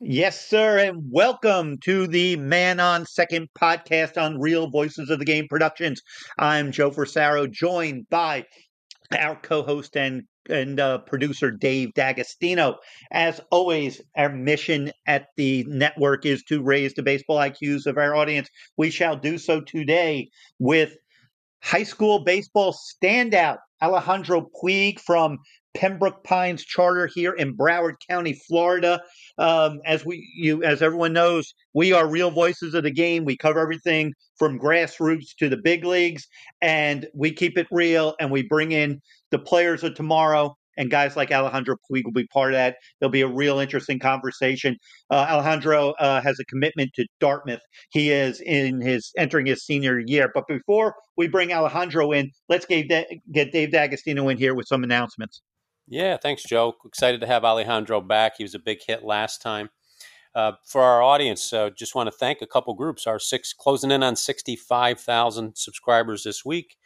Yes, sir, and welcome to the Man on Second podcast on Real Voices of the Game Productions. I'm Joe Frisaro, joined by our co-host and and uh, producer Dave D'Agostino. As always, our mission at the network is to raise the baseball IQs of our audience. We shall do so today with high school baseball standout Alejandro Puig from Pembroke Pines Charter here in Broward County, Florida. Um, as we, you, as everyone knows, we are real voices of the game. We cover everything from grassroots to the big leagues, and we keep it real. And we bring in the players of tomorrow. And guys like Alejandro Puig will be part of that. There'll be a real interesting conversation. Uh, Alejandro uh, has a commitment to Dartmouth. He is in his entering his senior year. But before we bring Alejandro in, let's get, get Dave D'Agostino in here with some announcements. Yeah, thanks, Joe. Excited to have Alejandro back. He was a big hit last time. Uh, for our audience, uh, just want to thank a couple groups. Our six closing in on sixty-five thousand subscribers this week.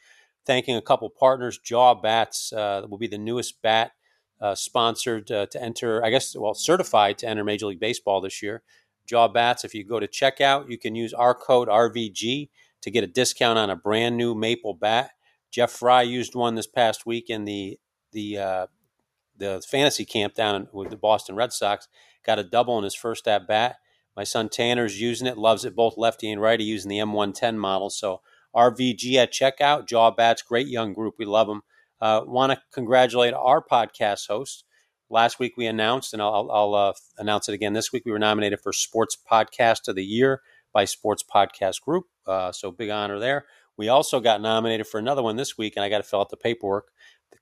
Thanking a couple partners. Jaw Bats uh, will be the newest bat uh, sponsored uh, to enter. I guess well certified to enter Major League Baseball this year. Jaw Bats. If you go to checkout, you can use our code RVG to get a discount on a brand new maple bat. Jeff Frye used one this past week in the the uh, the fantasy camp down with the Boston Red Sox. Got a double in his first at bat. My son Tanner's using it, loves it both lefty and righty, using the M110 model. So RVG at checkout, Jaw Bats, great young group. We love them. Uh, Want to congratulate our podcast hosts. Last week we announced, and I'll, I'll uh, announce it again this week. We were nominated for Sports Podcast of the Year by Sports Podcast Group. Uh, so big honor there. We also got nominated for another one this week, and I got to fill out the paperwork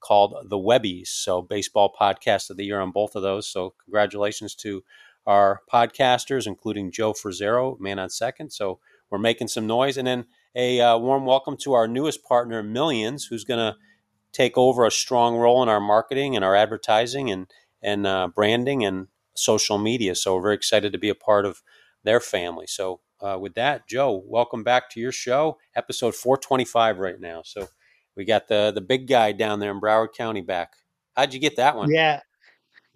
called The Webbies. So, baseball podcast of the year on both of those. So, congratulations to our podcasters, including Joe Frisaro, man on second. So, we're making some noise. And then a uh, warm welcome to our newest partner, Millions, who's going to take over a strong role in our marketing and our advertising and, and uh, branding and social media. So, we're very excited to be a part of their family. So, uh, with that, Joe, welcome back to your show, episode 425 right now. So, we got the the big guy down there in Broward County back. How'd you get that one? Yeah.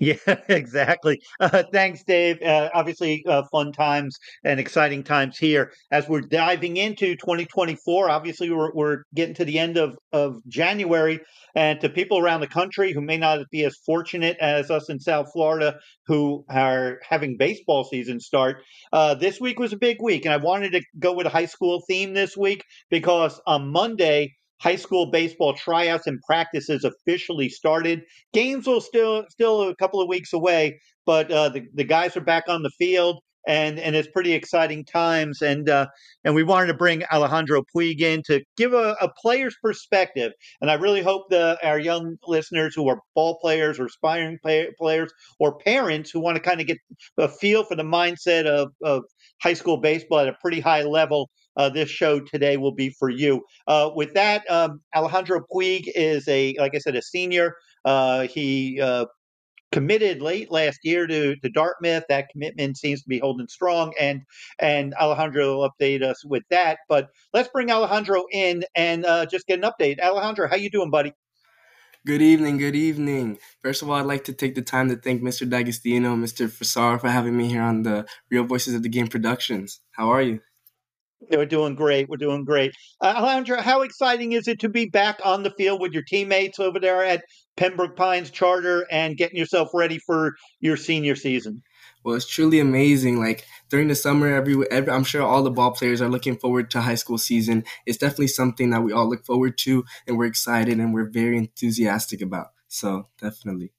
Yeah, exactly. Uh, thanks, Dave. Uh, obviously, uh, fun times and exciting times here as we're diving into 2024. Obviously, we're, we're getting to the end of, of January. And to people around the country who may not be as fortunate as us in South Florida, who are having baseball season start, uh, this week was a big week. And I wanted to go with a high school theme this week because on Monday, high school baseball tryouts and practices officially started. Games will still still a couple of weeks away, but uh, the the guys are back on the field. And, and it's pretty exciting times, and uh, and we wanted to bring Alejandro Puig in to give a, a player's perspective, and I really hope the our young listeners who are ball players or aspiring play, players or parents who want to kind of get a feel for the mindset of, of high school baseball at a pretty high level uh, this show today will be for you. Uh, with that, um, Alejandro Puig is a, like I said, a senior. Uh, he uh, committed late last year to, to Dartmouth. That commitment seems to be holding strong, and and Alejandro will update us with that. But let's bring Alejandro in and uh, just get an update. Alejandro, how you doing, buddy? Good evening, good evening. First of all, I'd like to take the time to thank Mr. D'Agostino, Mr. Fasar for having me here on the Real Voices of the Game Productions. How are you? We're doing great. We're doing great. Uh, how exciting is it to be back on the field with your teammates over there at Pembroke Pines Charter and getting yourself ready for your senior season? Well, it's truly amazing. Like during the summer, every, every I'm sure all the ball players are looking forward to high school season. It's definitely something that we all look forward to, and we're excited and we're very enthusiastic about. So definitely.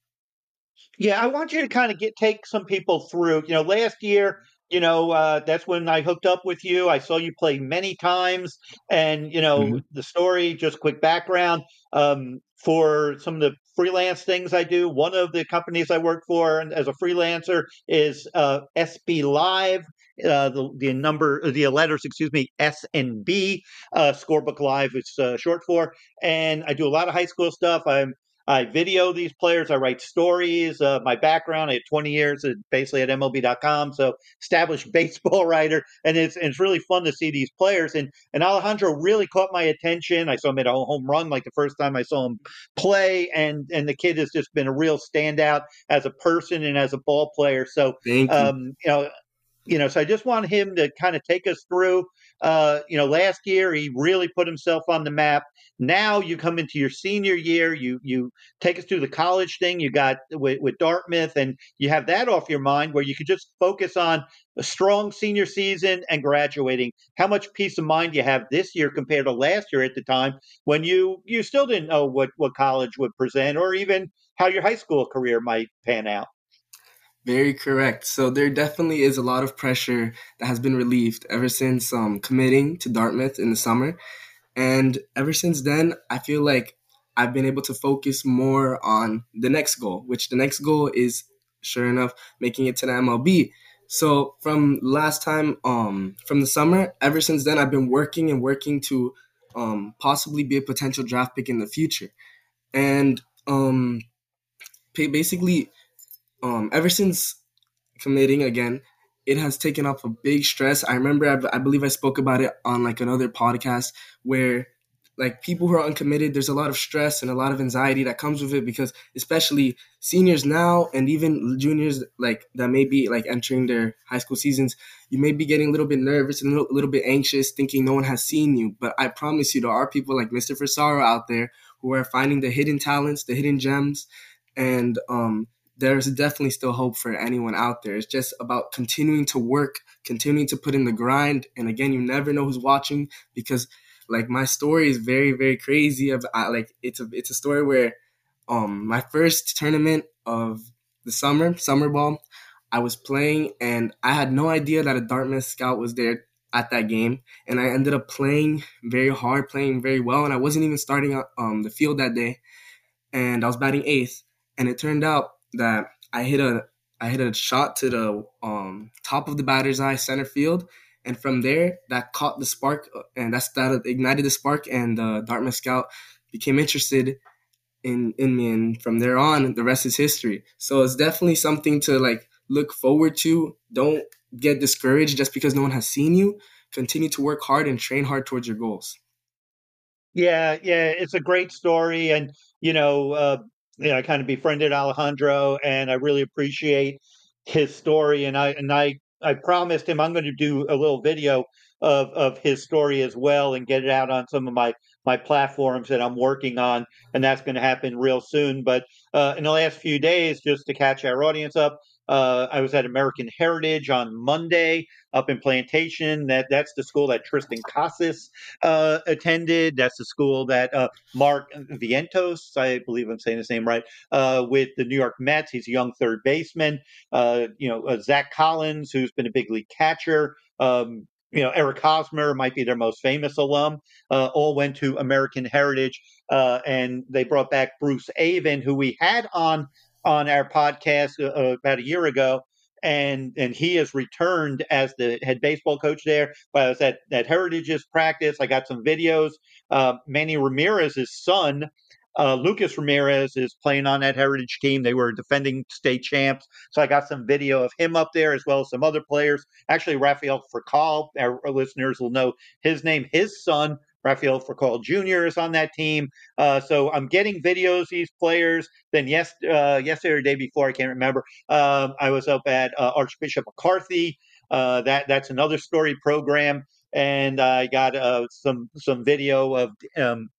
Yeah, I want you to kind of get take some people through. You know, last year you know, uh, that's when I hooked up with you. I saw you play many times, and you know mm-hmm. the story. Just quick background um, for some of the freelance things I do. One of the companies I work for as a freelancer is uh, SB Live. Uh, the the number the letters excuse me S and B uh, Scorebook Live is uh, short for, and I do a lot of high school stuff. I'm I video these players. I write stories. Uh, my background, I had 20 years at, basically at MLB.com, so established baseball writer, and it's it's really fun to see these players. And and Alejandro really caught my attention. I saw him at a home run like the first time I saw him play, and and the kid has just been a real standout as a person and as a ball player. So you. um, you know, you know, so I just want him to kind of take us through. Uh, you know, last year he really put himself on the map. Now you come into your senior year, you you take us through the college thing you got with, with Dartmouth, and you have that off your mind where you could just focus on a strong senior season and graduating. How much peace of mind you have this year compared to last year at the time when you you still didn't know what what college would present or even how your high school career might pan out. Very correct. So there definitely is a lot of pressure that has been relieved ever since um, committing to Dartmouth in the summer. And ever since then, I feel like I've been able to focus more on the next goal, which the next goal is, sure enough, making it to the MLB. So from last time, um, from the summer, ever since then, I've been working and working to um, possibly be a potential draft pick in the future. And um, basically, um, ever since committing again, it has taken up a big stress. I remember, I, I, believe I spoke about it on like another podcast where like people who are uncommitted, there's a lot of stress and a lot of anxiety that comes with it because especially seniors now and even juniors like that may be like entering their high school seasons, you may be getting a little bit nervous and a little, bit anxious thinking no one has seen you. But I promise you, there are people like Mr. Frisaro out there who are finding the hidden talents, the hidden gems, and um, there's definitely still hope for anyone out there. It's just about continuing to work, continuing to put in the grind. And again, you never know who's watching because like my story is very, very crazy. Of like it's a it's a story where um my first tournament of the summer, summer ball, I was playing and I had no idea that a Dartmouth scout was there at that game. And I ended up playing very hard, playing very well. And I wasn't even starting um, the field that day. And I was batting eighth. And it turned out that I hit a I hit a shot to the um, top of the batter's eye center field, and from there that caught the spark, uh, and that's that ignited the spark, and the Dartmouth scout became interested in in me, and from there on, the rest is history. So it's definitely something to like look forward to. Don't get discouraged just because no one has seen you. Continue to work hard and train hard towards your goals. Yeah, yeah, it's a great story, and you know, uh, you know, I kind of befriended Alejandro, and I really appreciate his story. And I and I I promised him I'm going to do a little video of of his story as well and get it out on some of my my platforms that I'm working on, and that's going to happen real soon. But uh, in the last few days, just to catch our audience up, uh, I was at American Heritage on Monday up in Plantation. That that's the school that Triston Casas uh, attended. That's the school that uh, Mark Vientos, I believe I'm saying his name right, uh, with the New York Mets. He's a young third baseman. Uh, you know, uh, Zach Collins, who's been a big league catcher. Um, you know, Eric Hosmer might be their most famous alum. all went to American Heritage, and they brought back Bruce Avon, who we had on on our podcast uh, uh, about a year ago, and and he has returned as the head baseball coach there. But I was at at Heritage's practice. I got some videos. Uh, Manny Ramirez's son. Uh, Lucas Ramirez is playing on that Heritage team. They were defending state champs. So I got some video of him up there as well as some other players. Actually, Rafael our, our listeners will know his name. His son Rafael Furcal Jr. is on that team. Uh, so I'm getting videos these players. Then yes, uh, yesterday or day before, I can't remember. Um, I was up at uh, Archbishop McCarthy. Uh, that that's another story program, and I got uh, some some video of um,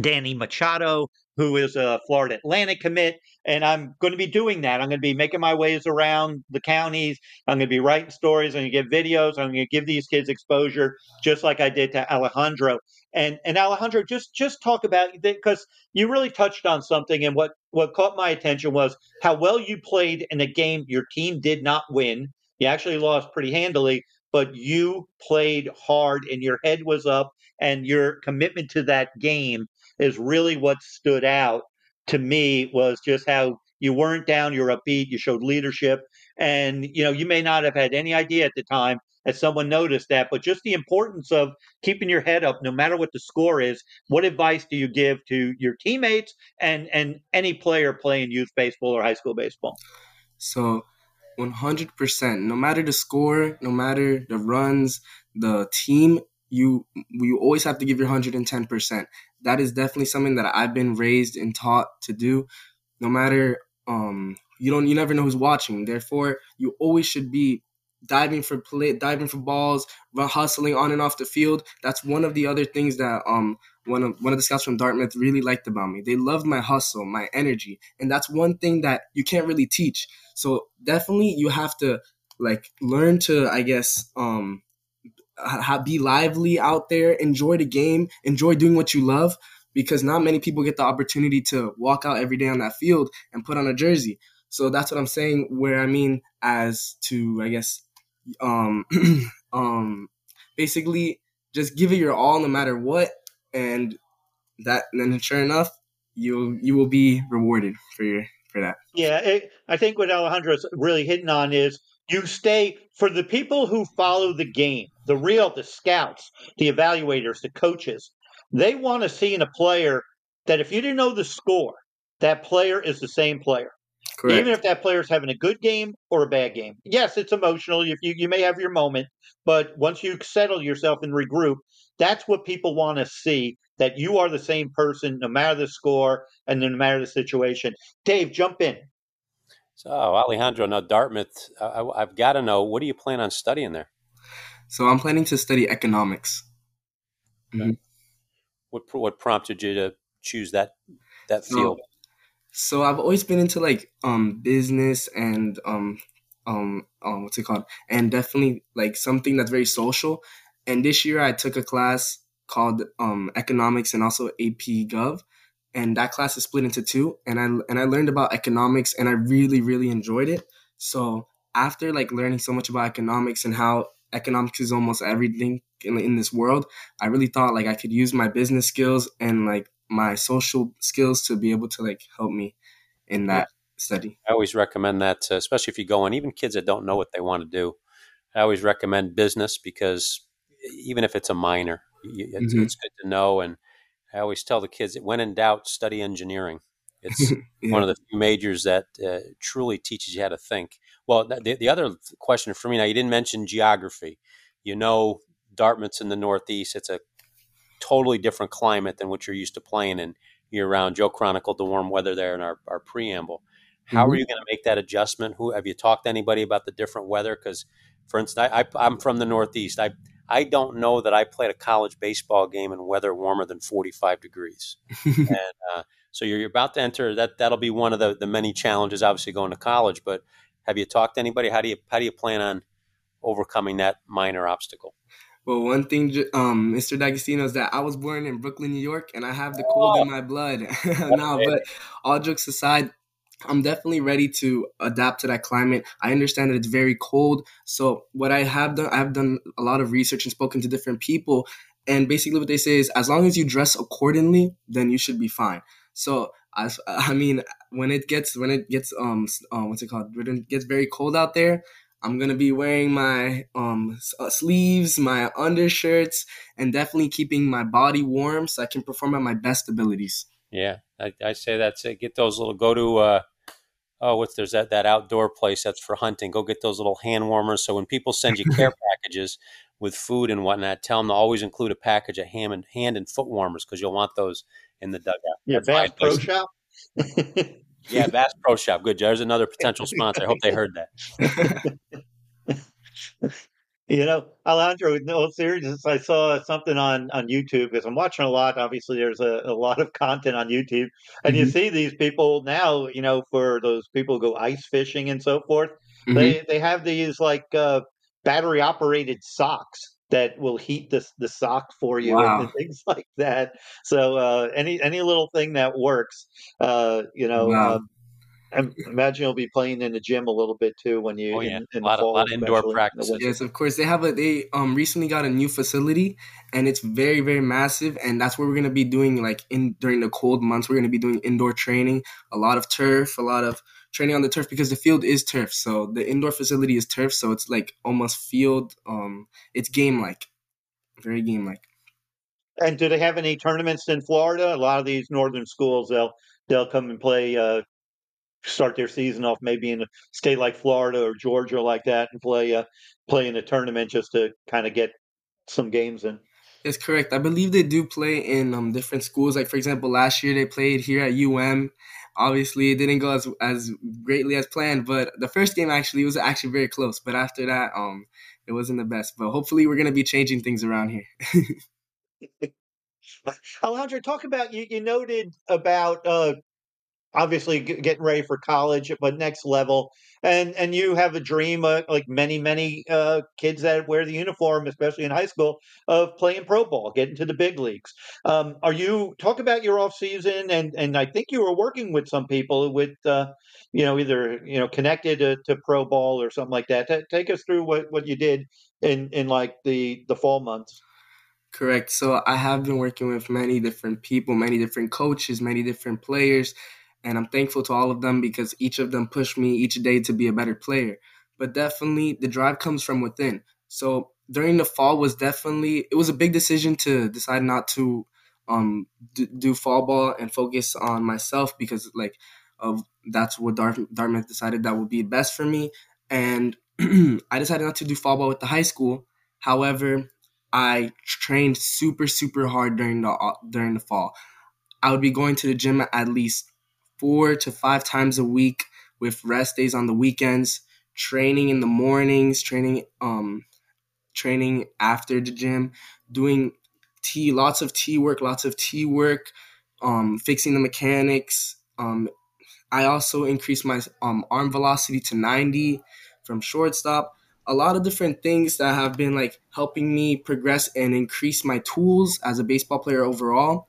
Danny Machado, who is a Florida Atlantic commit. And I'm going to be doing that. I'm going to be making my ways around the counties. I'm going to be writing stories. I'm going to give videos. I'm going to give these kids exposure, just like I did to Alejandro. And and Alejandro, just just talk about because you really touched on something. And what what caught my attention was how well you played in a game your team did not win. You actually lost pretty handily, but you played hard and your head was up and your commitment to that game is really what stood out to me was just how you weren't down, you're upbeat, you showed leadership. And, you know, you may not have had any idea at the time that someone noticed that, but just the importance of keeping your head up no matter what the score is. What advice do you give to your teammates and and any player playing youth baseball or high school baseball? So 100%. No matter the score, no matter the runs, the team, you you always have to give your 110%. That is definitely something that I've been raised and taught to do. No matter um you don't you never know who's watching. Therefore, you always should be diving for play, diving for balls, hustling on and off the field. That's one of the other things that um one of one of the scouts from Dartmouth really liked about me. They loved my hustle, my energy, and that's one thing that you can't really teach. So definitely, you have to like learn to, I guess, um, be lively out there, enjoy the game, enjoy doing what you love, because not many people get the opportunity to walk out every day on that field and put on a jersey. So that's what I'm saying. Where I mean, as to I guess, um, um, basically just give it your all no matter what, and that and then sure enough, you you will be rewarded for your for that. Yeah, it, I think what Alejandro's really hitting on is you stay for the people who follow the game, the real, the scouts, the evaluators, the coaches. They want to see in a player that if you didn't know the score, that player is the same player. Correct. Even if that player is having a good game or a bad game. Yes, it's emotional. You, you, you may have your moment, but once you settle yourself and regroup, that's what people want to see that you are the same person no matter the score and no matter the situation. Dave, jump in. So, Alejandro, now Dartmouth, I, have got to know what do you plan on studying there? So, I'm planning to study economics. Mm-hmm. What what prompted you to choose that that field? So I've always been into like um business and um um, um what's it called and definitely like something that's very social. And this year I took a class called um economics and also AP Gov, and that class is split into two. And I and I learned about economics and I really really enjoyed it. So after like learning so much about economics and how economics is almost everything in, in this world, I really thought like I could use my business skills and like my social skills to be able to like help me in that study. I always recommend that, uh, especially if you go on, even kids that don't know what they want to do. I always recommend business because even if it's a minor, it's, mm-hmm. it's good to know. And I always tell the kids that when in doubt, study engineering. It's yeah. one of the few majors that uh, truly teaches you how to think. Well, the, the other question for me now, you didn't mention geography. You know, Dartmouth's in the Northeast. It's a totally different climate than what you're used to playing in year round. Joe chronicled the warm weather there in our, our preamble. How mm-hmm. are you going to make that adjustment? Who have you talked to anybody about the different weather? Because, for instance, I, I, am from the Northeast. I I don't know that I played a college baseball game in weather warmer than 45 degrees. and uh, so you're, you're about to enter that. That'll be one of the, the many challenges, obviously, going to college. But have you talked to anybody? How do you how do you plan on overcoming that minor obstacle? Well, one thing, um, Mr. D'Agostino, is that I was born in Brooklyn, New York, and I have the cold oh. in my blood. now, but all jokes aside, I'm definitely ready to adapt to that climate. I understand that it's very cold. So what I have done, I've done a lot of research and spoken to different people. And basically what they say is as long as you dress accordingly, then you should be fine. So as I mean, when it gets when it gets um, um what's it called? When it gets very cold out there, I'm gonna be wearing my um, uh, sleeves, my undershirts, and definitely keeping my body warm so I can perform at my best abilities. Yeah, I, I say that's it. Get those little go to uh, oh, what's there's that that outdoor place that's for hunting. Go get those little hand warmers. So when people send you care packages with food and whatnot, tell them to always include a package of hand and hand and foot warmers because you'll want those in the dugout. Yeah, Bass Pro Shop. Yeah, Bass Pro Shop. Good. There's another potential sponsor. I hope they heard that. You know, Alejandro, no serious. I saw something on on YouTube because I'm watching a lot. Obviously, there's a, a lot of content on YouTube, and mm-hmm. you see these people now. You know, for those people who go ice fishing and so forth, mm-hmm. they they have these like uh, battery operated socks that will heat the the sock for you wow. and things like that. So uh, any any little thing that works, uh, you know. Wow. Uh, I imagine you'll be playing in the gym a little bit too when you. Oh yeah, in, in a lot, fall, of, lot of indoor practice. Yes, of course. They have a they um recently got a new facility, and it's very very massive, and that's where we're gonna be doing like in during the cold months. We're gonna be doing indoor training, a lot of turf, a lot of training on the turf because the field is turf. So the indoor facility is turf, so it's like almost field. Um, it's game like, very game like. And do they have any tournaments in Florida? A lot of these northern schools, they'll they'll come and play, uh, start their season off maybe in a state like Florida or Georgia like that, and play uh, play in a tournament just to kind of get some games in. That's correct. I believe they do play in um, different schools. Like for example, last year they played here at UM. Obviously, it didn't go as as greatly as planned, but the first game actually was actually very close. But after that, um, it wasn't the best. But hopefully, we're gonna be changing things around here. Alejandro, talk about you. You noted about uh, obviously getting ready for college, but next level, and and you have a dream, uh, like many many uh, kids that wear the uniform, especially in high school, of playing pro ball, getting to the big leagues. Um, are you talk about your off season, and and I think you were working with some people with, uh, you know, either you know connected to, to pro ball or something like that. T- take us through what what you did in in like the the fall months. Correct. So I have been working with many different people, many different coaches, many different players, and I'm thankful to all of them because each of them pushed me each day to be a better player. But definitely the drive comes from within. So during the fall was definitely it was a big decision to decide not to um do, do fall ball and focus on myself because like of that's what Dartmouth, Dartmouth decided that would be best for me and I decided not to do fall ball with the high school. However, I trained super super hard during the uh, during the fall. I would be going to the gym at least four to five times a week with rest days on the weekends. Training in the mornings, training um training after the gym, doing T lots of T work, lots of T work, um, fixing the mechanics. Um, I also increased my um, arm velocity to 90 from shortstop a lot of different things that have been like helping me progress and increase my tools as a baseball player overall.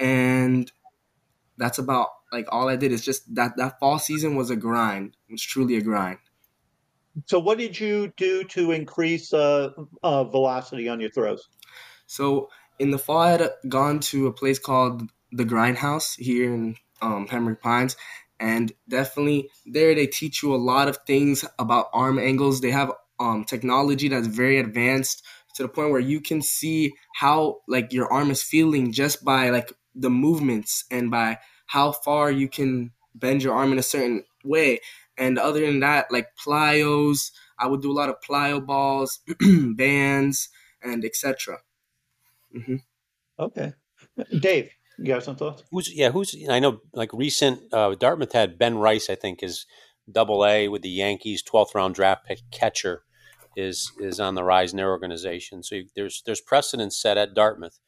And that's about like all I did is just that that fall season was a grind. It was truly a grind. So what did you do to increase uh, uh, velocity on your throws? So in the fall, I had gone to a place called the Grindhouse here in um, Pembroke Pines, and definitely there they teach you a lot of things about arm angles. They have um, technology that's very advanced to the point where you can see how like your arm is feeling just by like the movements and by how far you can bend your arm in a certain way. And other than that, like plyos, I would do a lot of plyo balls, bands, and etc. Mm-hmm. Okay, Dave, you have some thoughts? Who's yeah? Who's I know like recent uh, Dartmouth had Ben Rice, I think is Double A with the Yankees, twelfth round draft pick catcher is is on the rise in their organization. So there's there's precedent set at Dartmouth.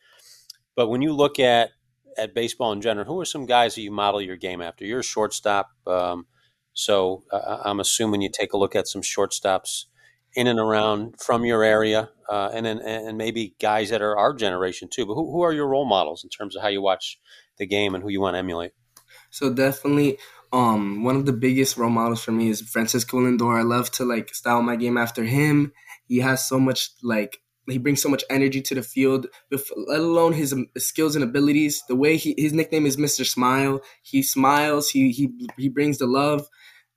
But when you look at at baseball in general, who are some guys that you model your game after? You're a shortstop, um, so uh, I'm assuming you take a look at some shortstops in and around from your area, uh, and then and maybe guys that are our generation too. But who, who are your role models in terms of how you watch the game and who you want to emulate? So definitely, um, one of the biggest role models for me is Francisco Lindor. I love to like style my game after him. He has so much like he brings so much energy to the field, let alone his um, skills and abilities. The way he his nickname is Mr. Smile. He smiles. He he he brings the love,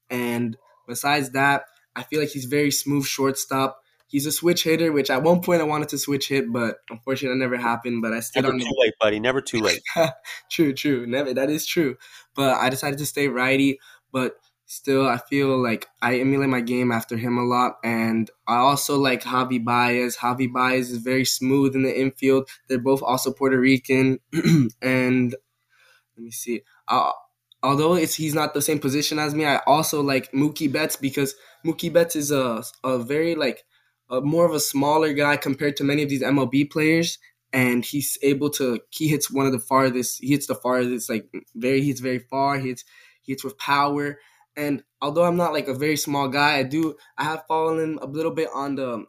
and besides that, I feel like he's very smooth shortstop. He's a switch hitter, which at one point I wanted to switch hit, but unfortunately that never happened. But I stayed never on. Too the- late, buddy. Never too late. true, true. Never. That is true. But I decided to stay righty. But still, I feel like I emulate my game after him a lot. And I also like Javi Baez. Javi Baez is very smooth in the infield. They're both also Puerto Rican. and let me see. Uh, although it's he's not the same position as me, I also like Mookie Betts because Mookie Betts is a a very like a, more of a smaller guy compared to many of these MLB players, and he's able to he hits one of the farthest. He hits the farthest, like very he hits very far. He hits he hits with power. And although I'm not like a very small guy, I do I have fallen a little bit on the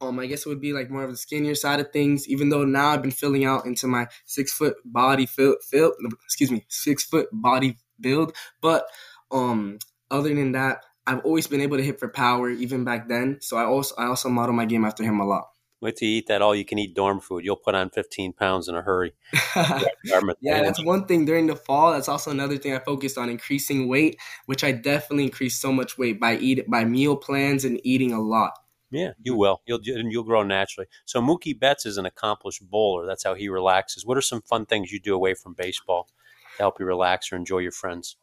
um, I guess it would be like more of the skinnier side of things. Even though now I've been filling out into my six foot body fill, fill excuse me, six foot body build. But Um, other than that, I've always been able to hit for power, even back then. So I also I also model my game after him a lot. Wait till you eat that all you can eat dorm food. You'll put on 15 pounds in a hurry. yeah, that's one thing during the fall. That's also another thing I focused on increasing weight, which I definitely increased so much weight by eat by meal plans and eating a lot. Yeah, you will. You'll you'll grow naturally. So Mookie Betts is an accomplished bowler. That's how he relaxes. What are some fun things you do away from baseball to help you relax or enjoy your friends?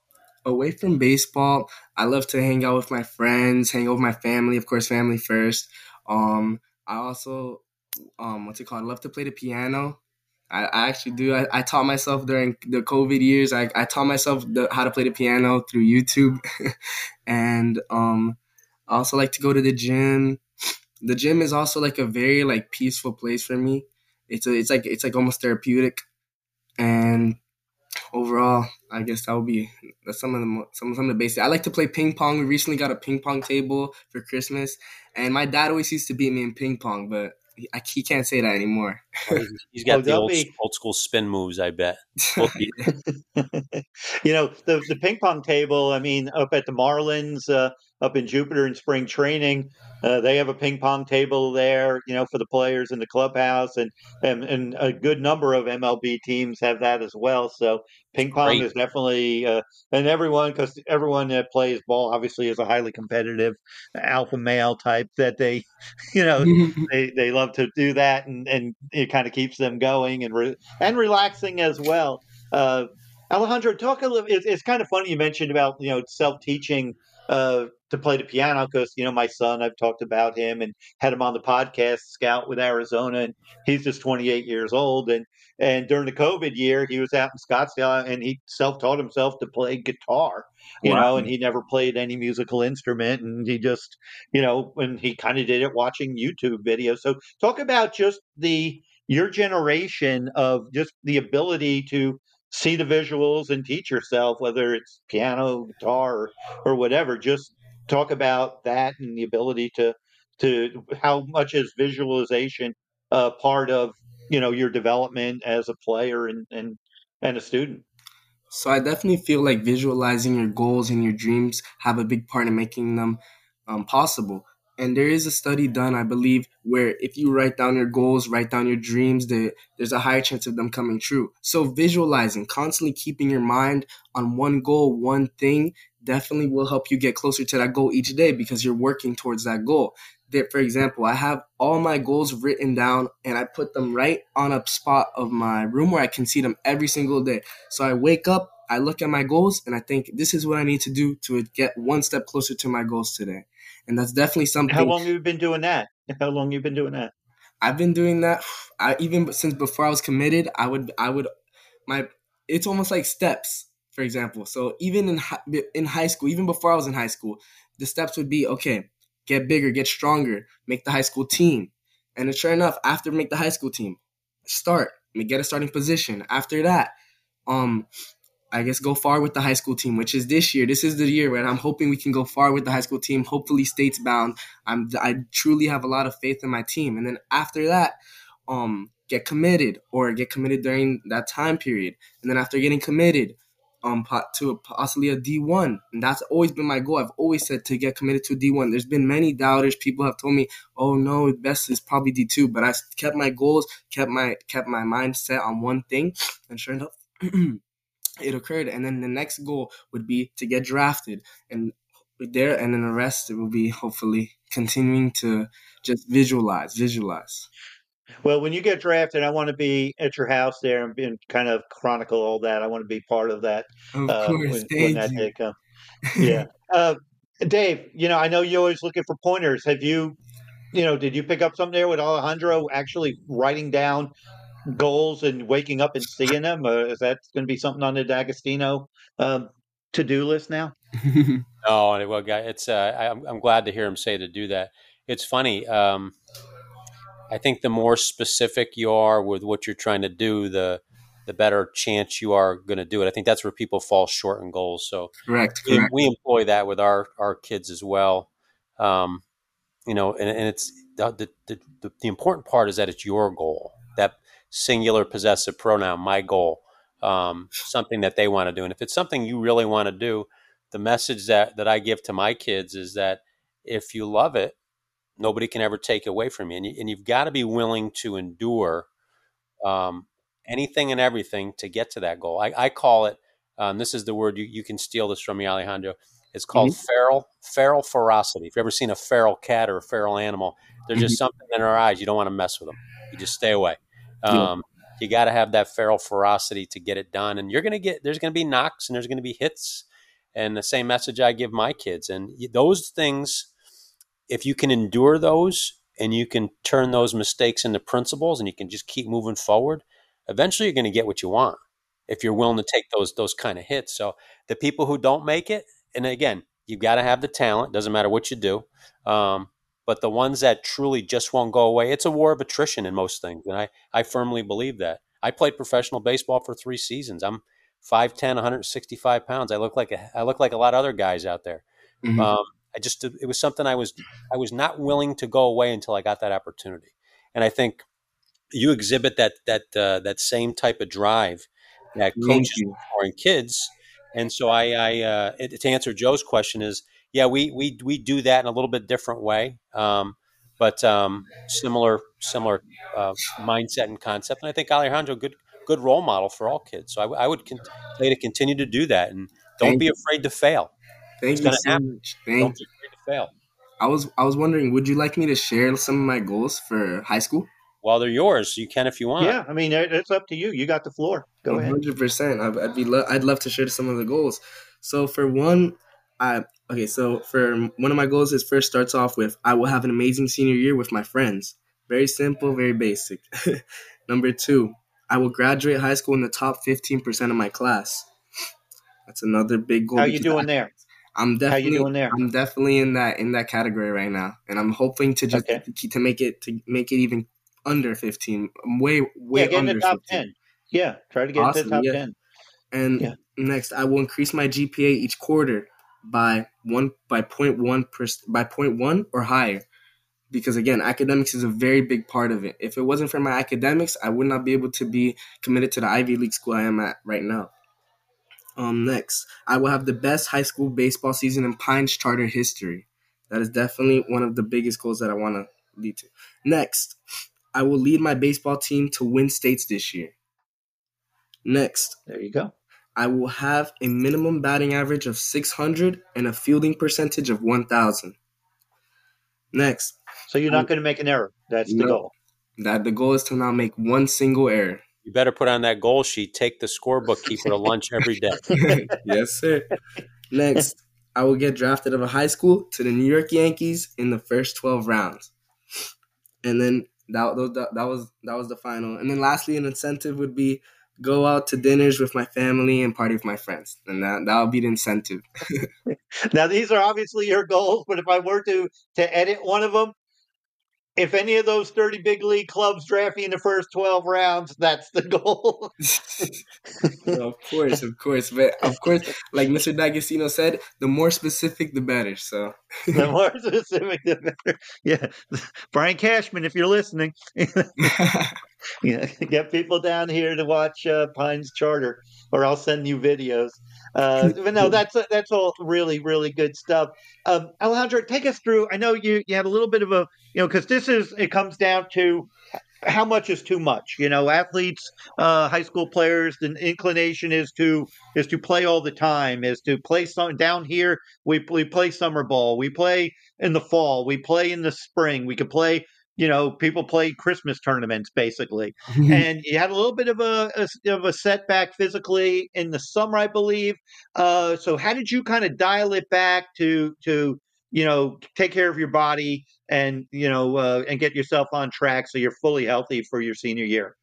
Away from baseball, I love to hang out with my friends, hang out with my family. Of course, family first. Um, I also, um, what's it called? I love to play the piano. I, I actually do. I, I, taught myself during the COVID years. I, I taught myself the, how to play the piano through YouTube, and um, I also like to go to the gym the gym is also like a very like peaceful place for me. It's a, it's like it's like almost therapeutic, and overall, I guess that would be that's some of the some some of the basics. I like to play ping pong. We recently got a ping pong table for Christmas, and my dad always used to beat me in ping pong, but he, I, he can't say that anymore. He's got oh, the old, be... old school spin moves, I bet. you know, the the ping pong table. I mean, up at the Marlins, uh, up in Jupiter in spring training. Uh, they have a ping pong table there, you know, for the players in the clubhouse, and and, and a good number of MLB teams have that as well. So ping pong Great. is definitely, uh, and everyone because everyone that plays ball obviously is a highly competitive alpha male type that they, you know, they, they love to do that, and and it kind of keeps them going and re- and relaxing as well. Uh, Alejandro, talk a little. It's, it's kind of funny you mentioned about you know self teaching uh, to play the piano because you know my son I've talked about him and had him on the podcast Scout with Arizona and he's just 28 years old and and during the COVID year he was out in Scottsdale and he self taught himself to play guitar you wow. know and he never played any musical instrument and he just you know and he kind of did it watching YouTube videos so talk about just the your generation of just the ability to see the visuals and teach yourself, whether it's piano, guitar, or, or whatever. Just talk about that and the ability to to how much is visualization uh, part of you know your development as a player and and and a student. So I definitely feel like visualizing your goals and your dreams have a big part in making them um, possible. And there is a study done, I believe, where if you write down your goals, write down your dreams, that there's a higher chance of them coming true. So visualizing, constantly keeping your mind on one goal, one thing, definitely will help you get closer to that goal each day because you're working towards that goal. That, for example, I have all my goals written down and I put them right on a spot of my room where I can see them every single day. So I wake up, I look at my goals, and I think this is what I need to do to get one step closer to my goals today and that's definitely something. How long have you been doing that? How long have you been doing that? I've been doing that. I even since before I was committed. I would I would my it's almost like steps. For example, so even in in high school, even before I was in high school, the steps would be okay: get bigger, get stronger, make the high school team, and sure enough, after make the high school team, start, get a starting position. After that, um, I guess go far with the high school team, which is this year. This is the year where I'm hoping we can go far with the high school team. Hopefully, states bound. I'm I truly have a lot of faith in my team. And then after that, um, get committed or get committed during that time period. And then after getting committed, um, to possibly a D1. And that's always been my goal. I've always said to get committed to D1. There's been many doubters. People have told me, "Oh no, best is probably D2." But I kept my goals, kept my kept my mind set on one thing, and sure enough. it occurred and then the next goal would be to get drafted and there and then the rest it will be hopefully continuing to just visualize visualize well when you get drafted i want to be at your house there and, and kind of chronicle all that i want to be part of that of uh, course, when, when that day comes yeah uh, dave you know i know you're always looking for pointers have you you know did you pick up something there with alejandro actually writing down goals and waking up and seeing them? Uh, is that going to be something on the D'Agostino um, to do list now? no, well, it's. Uh, I'm, I'm, glad to hear him say to do that. It's funny. Um, I think the more specific you are with what you're trying to do, the the better chance you are going to do it. I think that's where people fall short in goals. So correct. We, correct. we employ that with our our kids as well. Um, you know, and, and it's the, the, the, the important part is that it's your goal. That singular possessive pronoun, my goal, um, something that they want to do. And if it's something you really want to do, the message that that I give to my kids is that if you love it, nobody can ever take it away from you, and, you, and you've got to be willing to endure um, anything and everything to get to that goal. I, I call it. Um, this is the word you, you can steal this from me, Alejandro. It's called mm-hmm. feral feral ferocity. If you've ever seen a feral cat or a feral animal, there's just mm-hmm. something in our eyes. You don't want to mess with them. You just stay away. Um, yeah. You got to have that feral ferocity to get it done. And you're going to get there's going to be knocks and there's going to be hits. And the same message I give my kids. And those things, if you can endure those and you can turn those mistakes into principles and you can just keep moving forward, eventually you're going to get what you want if you're willing to take those those kind of hits. So the people who don't make it, and again, you've got to have the talent. Doesn't matter what you do. Um, but the ones that truly just won't go away, it's a war of attrition in most things, and I I firmly believe that. I played professional baseball for three seasons. I'm 5'10", 165 pounds. I look like a, I look like a lot of other guys out there. Mm-hmm. Um, I just it was something I was I was not willing to go away until I got that opportunity, and I think you exhibit that that uh, that same type of drive that coaches are in kids and so I, I uh, to answer Joe's question is, yeah, we we we do that in a little bit different way, um, but um, similar similar uh, mindset and concept. And I think Alejandro good good role model for all kids. So I, I would con- to continue to do that and don't Thank be afraid to fail. Thank it's you so happen. much. Thank don't be afraid to fail. I was I was wondering, would you like me to share some of my goals for high school? Well, they're yours. You can if you want. Yeah, I mean, it's up to you. You got the floor. Go 100%. ahead. Hundred percent. I'd be. Lo- I'd love to share some of the goals. So for one, I okay. So for one of my goals is first starts off with I will have an amazing senior year with my friends. Very simple, very basic. Number two, I will graduate high school in the top fifteen percent of my class. That's another big goal. How you doing I, there? I'm definitely doing there? I'm definitely in that in that category right now, and I'm hoping to just okay. to, to make it to make it even under 15, I'm way way yeah, get under in the top 15. 10. Yeah, try to get awesome, into the top yeah. 10. And yeah. next, I will increase my GPA each quarter by one by point one per, by point one or higher, because again, academics is a very big part of it. If it wasn't for my academics, I would not be able to be committed to the Ivy League school I am at right now. Um, next, I will have the best high school baseball season in Pines charter history. That is definitely one of the biggest goals that I want to lead to. Next, I will lead my baseball team to win states this year. Next, there you go. I will have a minimum batting average of 600 and a fielding percentage of 1000. Next. So you're not going to make an error. That's the no, goal. That the goal is to not make one single error. You better put on that goal sheet. Take the scorebook, keep it to lunch every day. yes, sir. Next, I will get drafted out of high school to the New York Yankees in the first 12 rounds. And then that, that that was that was the final. And then lastly, an incentive would be go out to dinners with my family and party with my friends, and that that would be the incentive. now these are obviously your goals, but if I were to to edit one of them, if any of those 30 big league clubs draft me in the first 12 rounds, that's the goal. of course, of course. But of course, like Mr. D'Agostino said, the more specific, the better. So the more specific, the better. Yeah. Brian Cashman, if you're listening, yeah, get people down here to watch uh, Pines Charter, or I'll send you videos. Uh, but no, that's that's all really really good stuff. Um, Alejandro, take us through. I know you you had a little bit of a you know because this is it comes down to how much is too much. You know, athletes, uh, high school players, the inclination is to is to play all the time. Is to play some down here. We we play summer ball. We play in the fall. We play in the spring. We could play you know, people play Christmas tournaments basically, and you had a little bit of a, a, of a setback physically in the summer, I believe. Uh, so, how did you kind of dial it back to to you know take care of your body and you know uh, and get yourself on track so you're fully healthy for your senior year?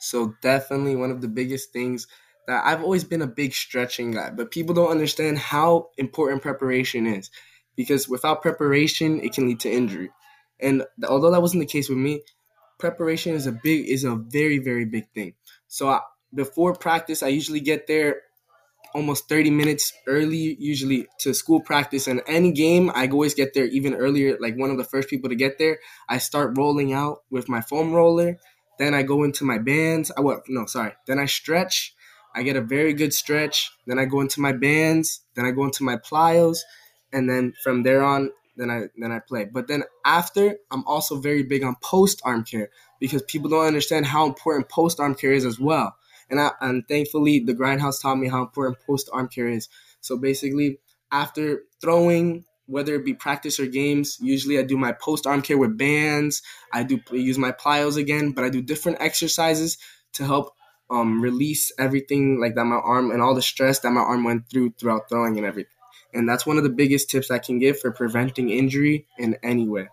So, definitely one of the biggest things that I've always been a big stretching guy, but people don't understand how important preparation is because without preparation, it can lead to injury. And although that wasn't the case with me, preparation is a big is a very very big thing. So I, before practice, I usually get there almost 30 minutes early usually to school practice and any game i always get there even earlier like one of the first people to get there i start rolling out with my foam roller then i go into my bands i what no sorry then i stretch I get a very good stretch. Then I go into my bands. Then I go into my plyos, and then from there on, then I then I play. But then after, I'm also very big on post arm care because people don't understand how important post arm care is as well. And I, and thankfully, the grindhouse taught me how important post arm care is. So basically, after throwing, whether it be practice or games, usually I do my post arm care with bands. I do use my plyos again, but I do different exercises to help um, release everything like that my arm and all the stress that my arm went through throughout throwing and everything. And that's one of the biggest tips I can give for preventing injury in any way.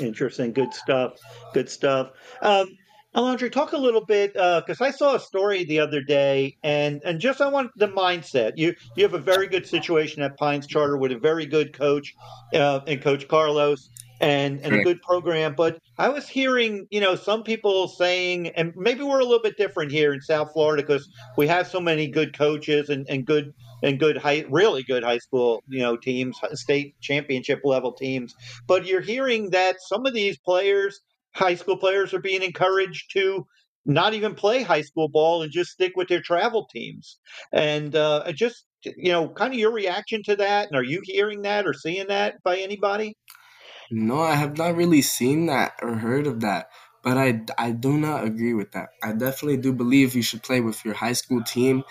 Interesting. Good stuff. Good stuff. Um, Alondre, talk a little bit because uh, I saw a story the other day, and and just I want the mindset. You you have a very good situation at Pines Charter with a very good coach, uh, and Coach Carlos, and and a good program. But I was hearing, you know, some people saying, and maybe we're a little bit different here in South Florida because we have so many good coaches and, and good and good high, really good high school, you know, teams, state championship level teams. But you're hearing that some of these players, high school players, are being encouraged to not even play high school ball and just stick with their travel teams. And uh, just, you know, kind of your reaction to that. And are you hearing that or seeing that by anybody? No, I have not really seen that or heard of that, but I, I do not agree with that. I definitely do believe you should play with your high school team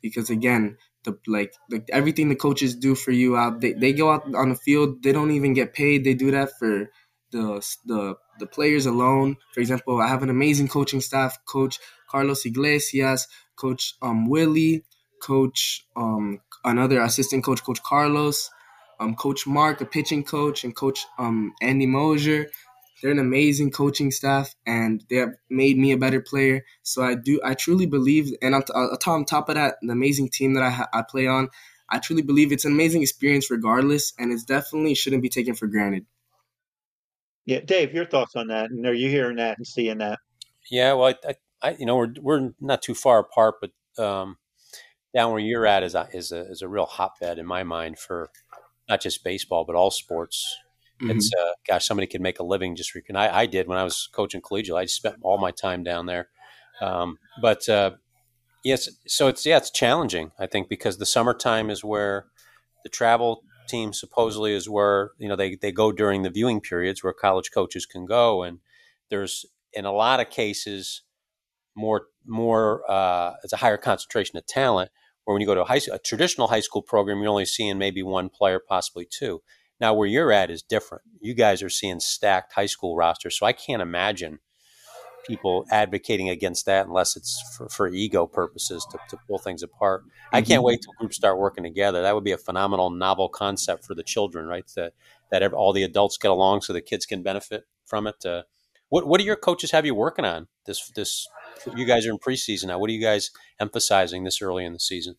because again, the like like everything the coaches do for you out they, they go out on the field, they don't even get paid. They do that for the the the players alone. For example, I have an amazing coaching staff, coach Carlos Iglesias, coach um Willie, coach um another assistant coach, coach Carlos um, Coach Mark, a pitching coach, and Coach um, Andy Mosier. They're an amazing coaching staff, and they have made me a better player. So I do, I truly believe, and on, on top of that, the amazing team that I, ha- I play on, I truly believe it's an amazing experience regardless, and it's definitely shouldn't be taken for granted. Yeah, Dave, your thoughts on that? And are you hearing that and seeing that? Yeah, well, I, I you know, we're we're not too far apart, but um, down where you're at is a, is a is a real hotbed in my mind for not just baseball, but all sports. Mm-hmm. It's uh, gosh, somebody could make a living just. Rec- I, I did when I was coaching collegiate. I spent all my time down there. Um, but uh, yes, so it's yeah, it's challenging. I think because the summertime is where the travel team supposedly is where you know they they go during the viewing periods where college coaches can go, and there's in a lot of cases more more uh, it's a higher concentration of talent Where when you go to a, high, a traditional high school program, you're only seeing maybe one player, possibly two. Now, where you're at is different. You guys are seeing stacked high school rosters, so I can't imagine people advocating against that unless it's for, for ego purposes to, to, pull things apart. Mm-hmm. I can't wait till groups start working together. That would be a phenomenal, novel concept for the children, right? That that all the adults get along so the kids can benefit from it. Uh, what what do your coaches have you working on this this you guys are in preseason now. What are you guys emphasizing this early in the season?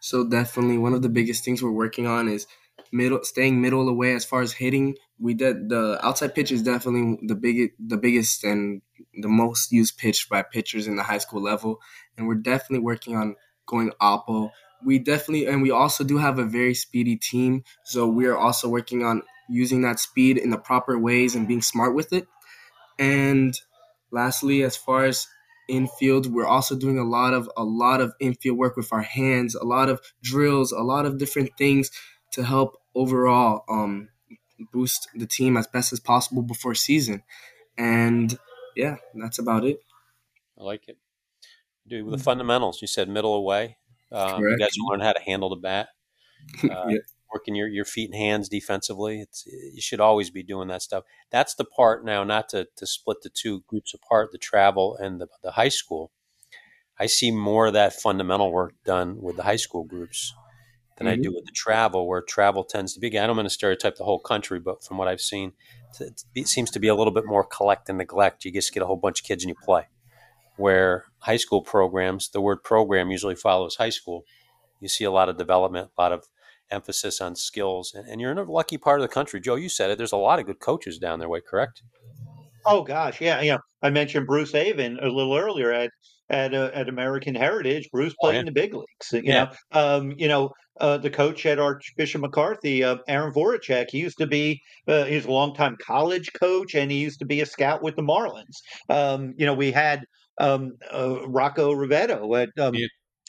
So definitely one of the biggest things we're working on is middle staying middle away as far as hitting. We did the outside pitch is definitely the biggest the biggest and the most used pitch by pitchers in the high school level. And we're definitely working on going oppo. We definitely and we also do have a very speedy team. So we are also working on using that speed in the proper ways and being smart with it. And lastly, as far as infield. We're also doing a lot of a lot of infield work with our hands, a lot of drills, a lot of different things to help overall um, boost the team as best as possible before season. And yeah, that's about it. I like it. Do the fundamentals. You said middle away. Um, you guys learn how to handle the bat. Uh, yeah working your, your feet and hands defensively. It's you should always be doing that stuff. That's the part now, not to, to split the two groups apart, the travel and the, the high school. I see more of that fundamental work done with the high school groups than mm-hmm. I do with the travel, where travel tends to be. I don't want to stereotype the whole country, but from what I've seen, it seems to be a little bit more collect and neglect. You just get a whole bunch of kids and you play. Where high school programs, the word program usually follows high school. You see a lot of development, a lot of emphasis on skills. And, and, you're in a lucky part of the country. Joe, you said it. There's a lot of good coaches down there, way correct? Oh gosh, yeah. You know, I mentioned Bruce Avon a little earlier at at uh, at American Heritage. Bruce played oh, yeah. in the big leagues. You yeah. know, um, you know, uh, the coach at Archbishop McCarthy, uh, Aaron Voracek. He used to be uh, he's a longtime college coach, and he used to be a scout with the Marlins. Um, you know, we had um, uh, Rocco Rivetto at um, Yeah.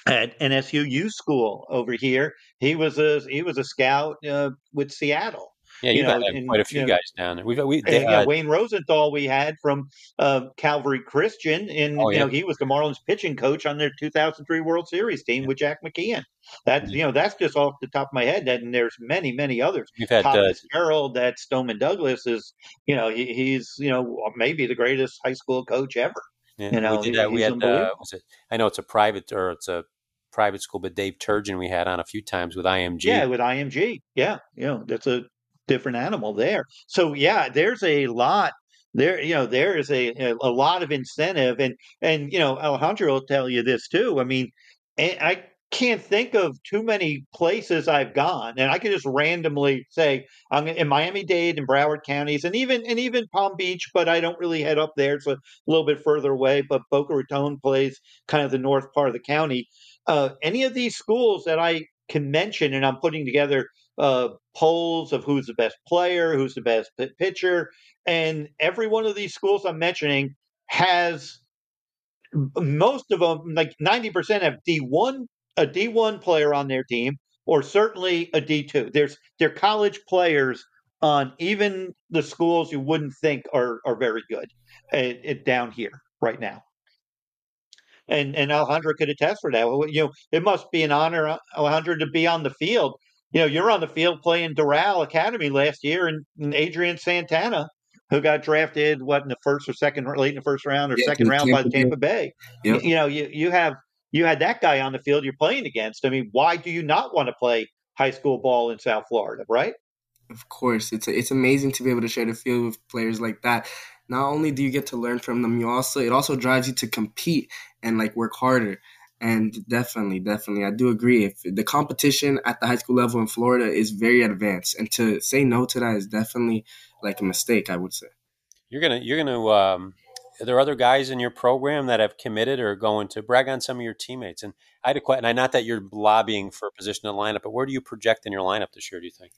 at NSU U School over here. He was a he was a scout uh, with Seattle. Yeah, you you've know, had and, quite a few you know, guys down there. We've we And, yeah, uh, Wayne Rosenthal we had from uh, Calvary Christian, and Oh, you know he was the Marlins pitching coach on their 2003 World Series team with Jack McKeon. That's Mhm. you know that's just off the top of my head. And there's many many others. we've had uh, Todd Fitz-Gerald at Stoneman Douglas is you know he, he's you know maybe the greatest high school coach ever. yeah, you know, we did he- that. We had uh, was it? I know it's a private or it's a private school, but Dave Turgeon we had on a few times with IMG. Yeah, with IMG. Yeah, you know, that's a different animal there. So yeah, there's a lot there. You know, there is a a lot of incentive, and and you know, Alejandro will tell you this too. I mean, I can't think of too many places I've gone, and I can just randomly say I'm in Miami Dade and Broward counties, and even and even Palm Beach, but I don't really head up there. It's a little bit further away. But Boca Raton plays kind of the north part of the county. Uh, any of these schools that I can mention, and I'm putting together uh, polls of who's the best player, who's the best p- pitcher, and every one of these schools I'm mentioning has most of them, like 90%, have D1 a D1 player on their team, or certainly a D2. There's they're college players on even the schools you wouldn't think are are very good uh, uh, down here right now. And and Alejandro could attest for that. You know, it must be an honor, uh, Alejandro, to be on the field. You know, you're on the field playing Doral Academy last year, and, and Adrian Santana, who got drafted what in the first or second, late in the first round or Yeah, second round by Tampa Bay. Tampa Bay. Yep. You know, you you have you had that guy on the field you're playing against. I mean, why do you not want to play high school ball in South Florida, right? Of course, it's it's amazing to be able to share the field with players like that. Not only do you get to learn from them, you also it also drives you to compete and like work harder. And definitely, definitely, I do agree. If the competition at the high school level in Florida is very advanced, and to say no to that is definitely like a mistake, I would say. You're gonna you're gonna. Um, are there other guys in your program that have committed or going to brag on some of your teammates? And I had a question. And not that you're lobbying for a position in the lineup, but where do you project in your lineup this year? Do you think?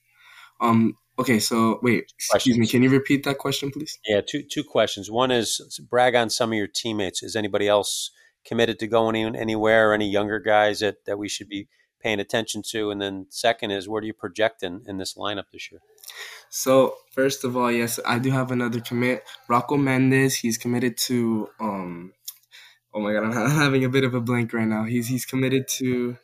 Um. Okay. So wait. Excuse me. Can you repeat that question, please? Yeah, two two questions. One is brag on some of your teammates. Is anybody else committed to going any- anywhere? Or any younger guys that, that we should be paying attention to? And then second is where do you project in, in this lineup this year? So first of all, yes, I do have another commit. Rocco Mendez, he's committed to um oh my god, I'm having a bit of a blank right now. He's he's committed to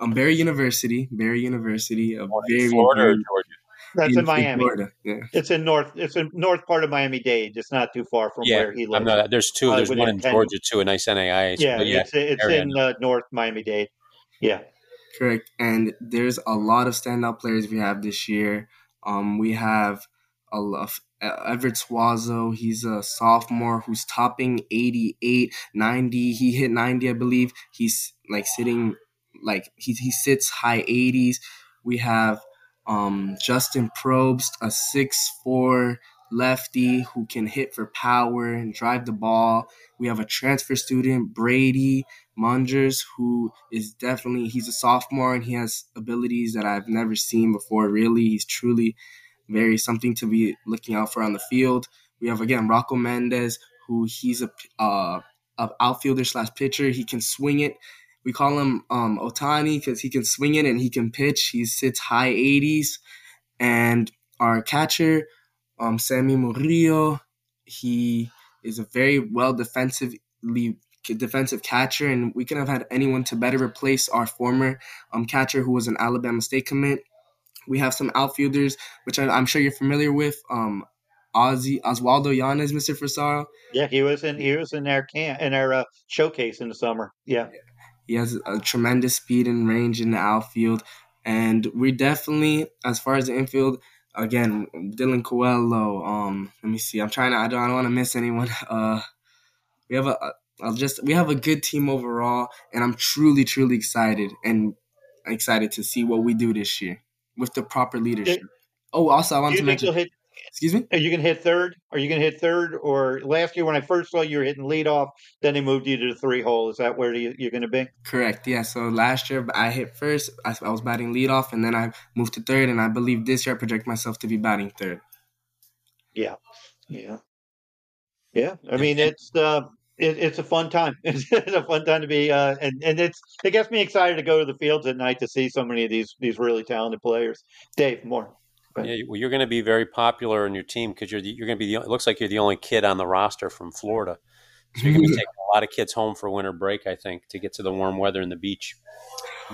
um Barry University, Barry University, very Florida or Georgia? That's in, Miami. Florida. Yeah. It's in north. It's in north part of Miami Dade. It's not too far from Yeah, where he lives. I'm not. There's two. Uh, There's one in 10 Georgia too. A nice NAIA. yeah, yeah, it's it's in uh, North Miami Dade. Yeah, Correct. And there's a lot of standout players we have this year. Um, we have a lot. Everett Swazo, he's a sophomore who's topping 88, 90. He hit 90, I believe. He's like sitting, like he, he sits high 80s. We have um, Justin Probst, a 6'4 lefty who can hit for power and drive the ball. We have a transfer student, Brady Mungers, who is definitely he's a sophomore and he has abilities that I've never seen before. Really, he's truly very something to be looking out for on the field. We have again Rocco Mendez, who he's a uh, a outfielder slash pitcher. He can swing it. We call him um, Ohtani because he can swing it and he can pitch. He sits high 80s. And our catcher, um, Sammy Murillo, he is a very well defensively defensive catcher, and we couldn't have had anyone to better replace our former um, catcher who was an Alabama State commit. We have some outfielders, which I, I'm sure you're familiar with. Um, Ozzy Oswaldo Yanez, Mr. Frisaro. yeah. He was in he was in our camp in our uh, showcase in the summer. Yeah, He has a tremendous speed and range in the outfield. And we definitely, as far as the infield, again, Dylan Coelho. Um, let me see. I'm trying to. I don't, I don't want to miss anyone. Uh, we have a, a just we have a good team overall, and I'm truly, truly excited and excited to see what we do this year with the proper leadership. Oh, also, I want to mention. hit? Excuse me. Are you going to hit third? Are you going to hit third? Or last year when I first saw you were hitting leadoff, then they moved you to the three hole. Is that where you, you're going to be? Correct. Yeah. So last year I hit first. I, I was batting leadoff, and then I moved to third. And I believe this year I project myself to be batting third. Yeah, yeah, yeah. I mean, it's uh, it, it's a fun time. It's, a fun time to be, uh, and and it's it gets me excited to go to the fields at night to see so many of these these really talented players. Dave, more. Yeah, well, you're going to be very popular in your team because you're the, you're going to be. The, it looks like you're the only kid on the roster from Florida, so you're going to be taking a lot of kids home for winter break. I think to get to the warm weather and the beach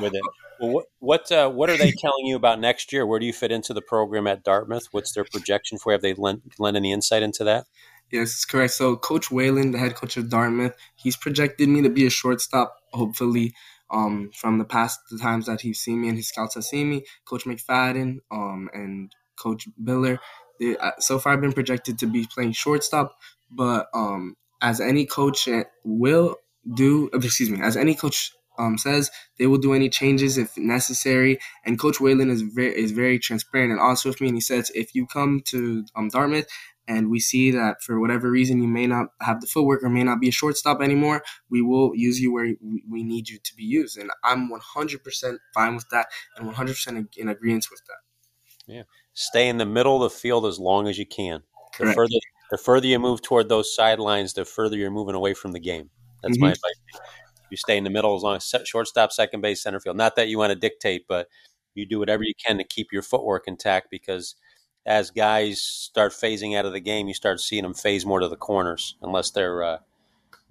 with it. Well, what what uh, what are they telling you about next year? Where do you fit into the program at Dartmouth? What's their projection for? You? Have they lent, lent any insight into that? Yes, it's correct. So Coach Whalen, the head coach of Dartmouth, he's projected me to be a shortstop. Hopefully, um, from the past the times that he's seen me and his scouts have seen me, Coach McFadden, um, and Coach Biller. They, uh, so far, I've been projected to be playing shortstop, but um, as any coach will do, uh, excuse me, as any coach um, says, they will do any changes if necessary. And Coach Whalen is very is very transparent and honest with me, and he says if you come to um, Dartmouth and we see that for whatever reason you may not have the footwork or may not be a shortstop anymore, we will use you where we need you to be used. And I'm 100% fine with that and 100% in agreement with that. Yeah. Stay in the middle of the field as long as you can. The further, the further you move toward those sidelines, the further you're moving away from the game. That's mm-hmm. my advice. You stay in the middle as long as shortstop, second base, center field. Not that you want to dictate, but you do whatever you can to keep your footwork intact because – as guys start phasing out of the game, you start seeing them phase more to the corners, unless they're uh,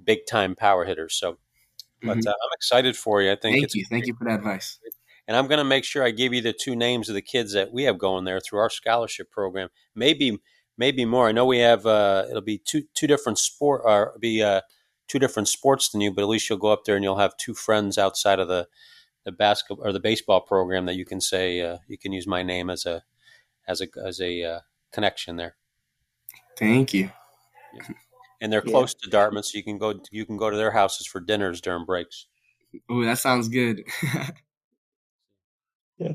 big time power hitters. So, but mm-hmm. uh, I'm excited for you. I think. Thank you. Thank you for that advice. And I'm going to make sure I give you the two names of the kids that we have going there through our scholarship program. Maybe, maybe more. I know we have. Uh, it'll be two two different sport or be uh, two different sports than you, but at least you'll go up there and you'll have two friends outside of the the basketball or the baseball program that you can say uh, you can use my name as a as a as a uh, connection there. Thank you. Yeah. And they're close to Dartmouth, so you can go you can go to their houses for dinners during breaks. Oh, that sounds good. yeah.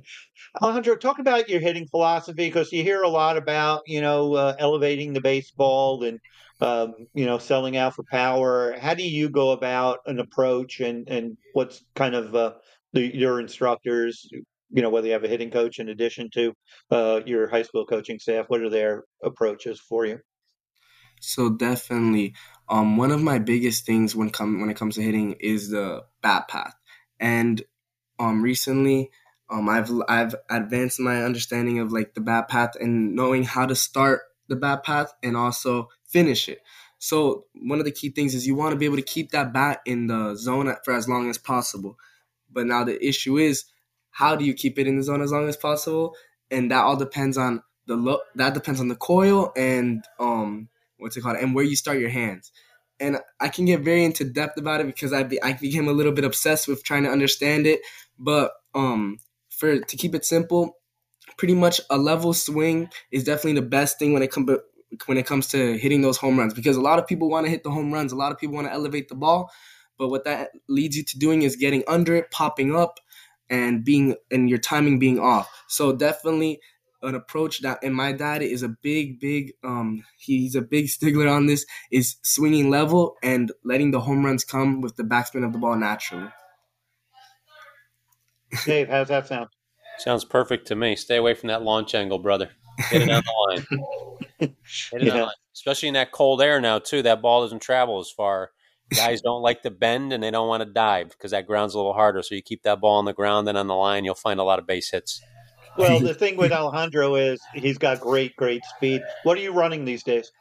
Alejandro, talk about your hitting philosophy because you hear a lot about you know uh, elevating the baseball and um, you know selling out for power. How do you go about an approach and and what's kind of uh, the, your instructors you know, whether you have a hitting coach in addition to uh, your high school coaching staff, what are their approaches for you? So definitely, um, one of my biggest things when come when it comes to hitting is the bat path, and um, recently, um, I've I've advanced my understanding of like the bat path and knowing how to start the bat path and also finish it. So one of the key things is you want to be able to keep that bat in the zone for as long as possible. But now the issue is how do you keep it in the zone as long as possible? And that all depends on the look. That depends on the coil and um, what's it called, and where you start your hands. And I can get very into depth about it because I be, I became a little bit obsessed with trying to understand it. But um, for to keep it simple, pretty much a level swing is definitely the best thing when it comes when it comes to hitting those home runs because a lot of people want to hit the home runs. A lot of people want to elevate the ball, but what that leads you to doing is getting under it, popping up, and being and your timing being off. So definitely an approach that and my dad is a big big um he's a big stickler on this is swinging level and letting the home runs come with the backspin of the ball naturally. Dave, how's that sound? Sounds perfect to me. Stay away from that launch angle, brother. Hit it on the line. Hit it yeah. on the line. Especially in that cold air now too. That ball doesn't travel as far guys don't like to bend and they don't want to dive because that ground's a little harder. So you keep that ball on the ground and on the line, you'll find a lot of base hits. Well, the thing with Alejandro is he's got great, great speed. What are you running these days?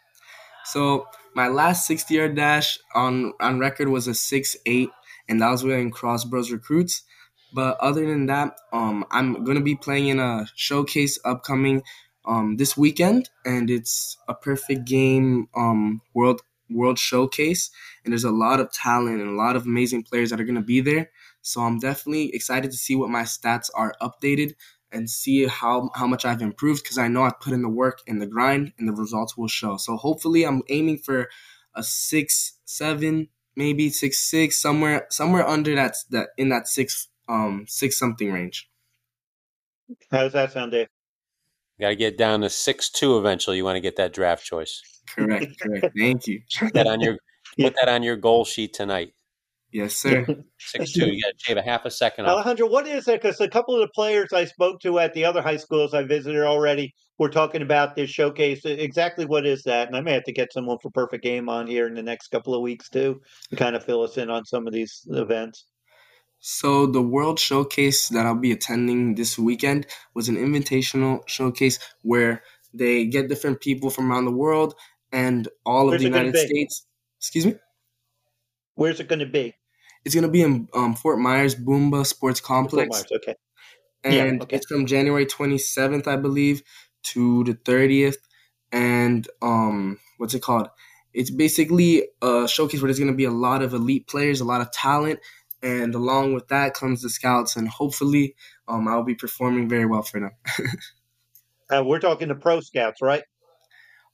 So my last 60 yard dash on on record was a six eight, and that was in Crossbros Recruits. But other than that, um, I'm gonna be playing in a showcase upcoming um, this weekend, and it's a perfect game um, World World Showcase, and there's a lot of talent and a lot of amazing players that are going to be there. So I'm definitely excited to see what my stats are updated and see how how much I've improved because I know I've put in the work and the grind, and the results will show. So hopefully, I'm aiming for a six seven, maybe six six, somewhere somewhere under that that in that six um six something range. How does that sound, Dave? Got to get down to six two eventually. You want to get that draft choice. Correct. Correct. Thank you. Put that on your put that on your goal sheet tonight. Yes, sir. Six two. You got to shave a half a second off. Alejandro, what is it? Because a couple of the players I spoke to at the other high schools I visited already were talking about this showcase. Exactly what is that? And I may have to get someone for Perfect Game on here in the next couple of weeks too, to kind of fill us in on some of these events. So the World Showcase that I'll be attending this weekend was an invitational showcase where they get different people from around the world and all Where's of the United? States. Excuse me. Where's it going to be? It's gonna be in um, Fort Myers Boomba Sports Complex, Fort Myers, Okay. Yeah, and okay. it's from January 27th, I believe, to the 30th. And um, what's it called? It's basically a showcase where there's gonna be a lot of elite players, a lot of talent, and along with that comes the scouts, and hopefully, um, I'll be performing very well for them. Uh, we're talking to pro scouts, right?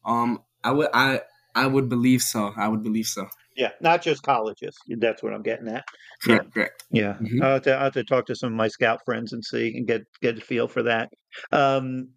Um, I would, I, I would believe so. I would believe so. Yeah, not just colleges. That's what I'm getting at. Correct, correct. Yeah, Mhm. I'll, have to, I'll have to talk to some of my scout friends and see and get get a feel for that. Um,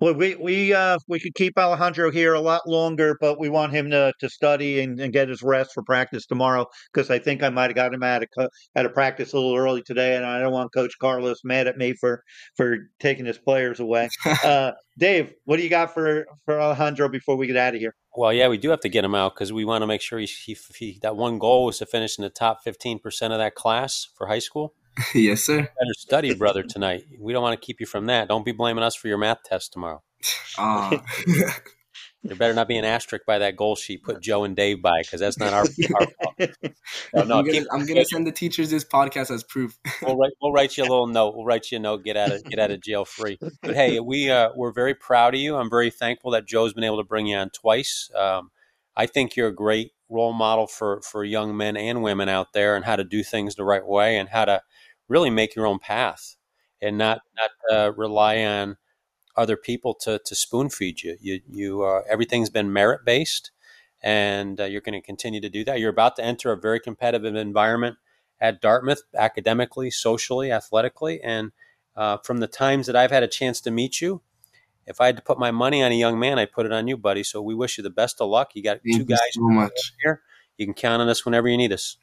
well, we we uh, we could keep Alejandro here a lot longer, but we want him to to study and, and get his rest for practice tomorrow because I think I might have got him out of co- out of practice a little early today, and I don't want Coach Carlos mad at me for for taking his players away. uh, Dave, what do you got for for Alejandro before we get out of here? Well, yeah, we do have to get him out because we want to make sure he, he, he that one goal was to finish in the top fifteen percent of that class for high school. yes, sir. Better study, brother, tonight. We don't want to keep you from that. Don't be blaming us for your math test tomorrow. Uh, There better not be an asterisk by that goal sheet. Put Joe and Dave by because that's not our, our fault. No, no, I'm, gonna, I'm gonna send the teachers this podcast as proof. we'll write we'll write you a little note. We'll write you a note. Get out of get out of jail free. But hey, we uh, we're very proud of you. I'm very thankful that Joe's been able to bring you on twice. Um, I think you're a great role model for for young men and women out there and how to do things the right way and how to really make your own path and not not uh, rely on other people to to spoon feed you. You you uh, everything's been merit based, and uh, you're going to continue to do that. You're about to enter a very competitive environment at Dartmouth, academically, socially, athletically, and uh, from the times that I've had a chance to meet you. If I had to put my money on a young man, I'd put it on you, buddy. So we wish you the best of luck. You got Thank two guys so much. here. You can count on us whenever you need us.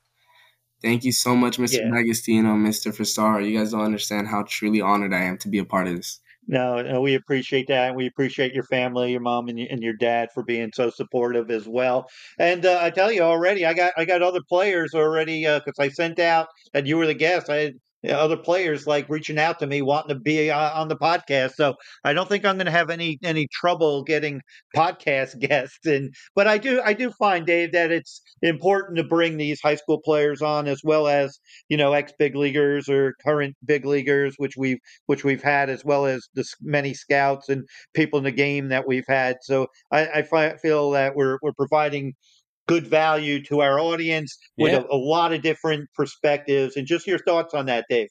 Thank you so much, Mr. Yeah. D'Agostino, Mr. Frisaro. You guys don't understand how truly honored I am to be a part of this. No, no, we appreciate that. And we appreciate your family, your mom and your, and your dad for being so supportive as well. And uh, I tell you already, I got I got other players already because I sent out that you were the guest. I had uh, other players like reaching out to me wanting to be uh, on the podcast. So I don't think I'm going to have any any trouble getting podcast guests. And but I do I do find Dave that it's important to bring these high school players on as well as you know ex big leaguers or current big leaguers, which we've which we've had, as well as the many scouts and people in the game that we've had. So I, I feel that we're we're providing good value to our audience with Yeah. a, a lot of different perspectives. And just your thoughts on that, Dave.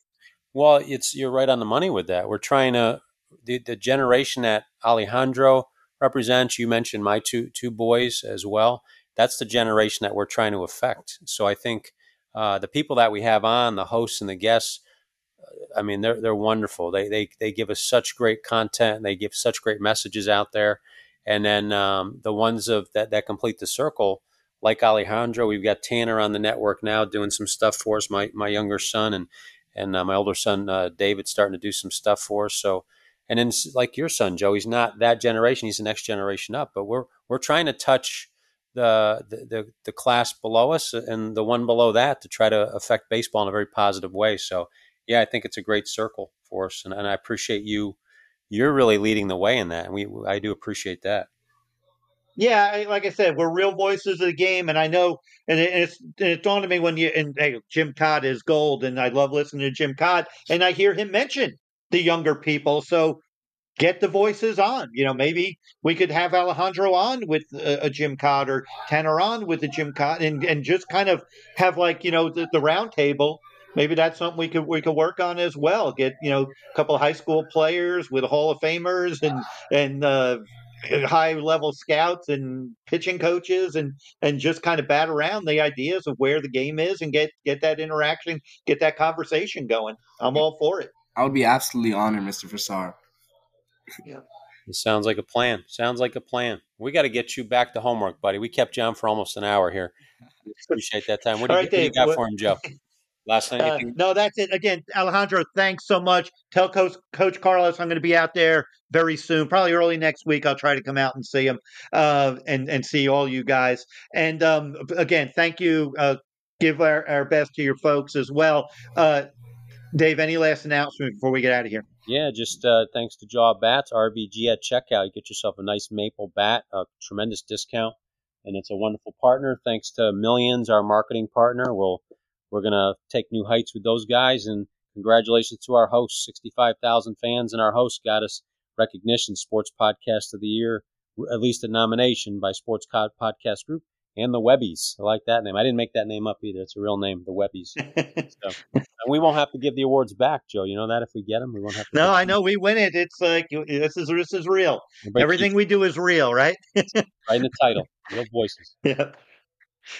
Well, it's you're right on the money with that. We're trying to the, the generation that Alejandro represents. You mentioned my two two boys as well. That's the generation that we're trying to affect. So I think uh, the people that we have on, the hosts and the guests, uh, I mean, they're they're wonderful. They they they give us such great content. They give such great messages out there. And then um, the ones of that that complete the circle, like Alejandro, we've got Tanner on the network now doing some stuff for us. My my younger son and and uh, my older son uh, David's starting to do some stuff for us. So, and then like your son Joe, he's not that generation; he's the next generation up. But we're we're trying to touch the the the, the class below us and the one below that to try to affect baseball in a very positive way. So, yeah, I think it's a great circle for us, and, and I appreciate you. You're really leading the way in that, and we I do appreciate that. Yeah, like I said, we're real voices of the game, and I know, and it, it's and it dawned on me when you and hey, Jim Kaat is gold, and I love listening to Jim Kaat, and I hear him mention the younger people. So get the voices on. You know, maybe we could have Alejandro on with a, a Jim Kaat or Tanner on with a Jim Kaat, and and just kind of have like you know the, the round table. Maybe that's something we could we could work on as well. Get you know a couple of high school players with Hall of Famers and and uh, high level scouts and pitching coaches and and just kind of bat around the ideas of where the game is and get get that interaction, get that conversation going. I'm all for it. I would be absolutely honored, Mr. Frisaro. It sounds like a plan. Sounds like a plan. We got to get you back to homework, buddy. We kept you on for almost an hour here. Appreciate that time. What do you, right, what do you got what, for him, Joe? Last night? Uh, no, that's it. Again, Alejandro, thanks so much. Tell Coach, Coach Carlos I'm going to be out there very soon, probably early next week. I'll try to come out and see him uh, and and see all you guys. And um, again, thank you. Uh, give our, our best to your folks as well. Uh, Dave, any last announcement before we get out of here? Yeah, just uh, thanks to Jaw Bats, RVG at checkout. You get yourself a nice maple bat, a tremendous discount, and it's a wonderful partner. Thanks to Millions, our marketing partner. We'll we're gonna take new heights with those guys, and congratulations to our host. Sixty-five thousand fans, and our host got us recognition, Sports Podcast of the Year, at least a nomination by Sports Podcast Group and the Webbies. I like that name. I didn't make that name up either. It's a real name, the Webbies. so, and we won't have to give the awards back, Joe. You know that if we get them, we won't have to. No, I know we win it. It's like this is this is real. Everybody Everything keeps, we do is real, right? right in the title, real voices. Yeah.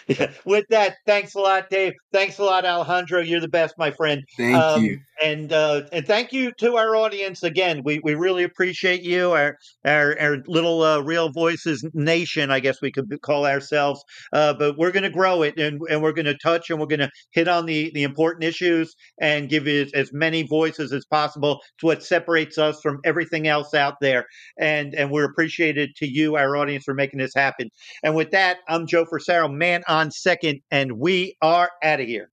Yeah. With that, thanks a lot, Dave. Thanks a lot, Alejandro. You're the best, my friend. Thank um, you. And uh, and thank you to our audience again. We we really appreciate you, our our, our little uh, Real Voices Nation, I guess we could call ourselves. Uh, but we're going to grow it, and and we're going to touch, and we're going to hit on the the important issues, and give you as, as many voices as possible. It's what separates us from everything else out there. And and we're appreciated to you, our audience, for making this happen. And with that, I'm Joe Frisaro, man on second, and we are out of here.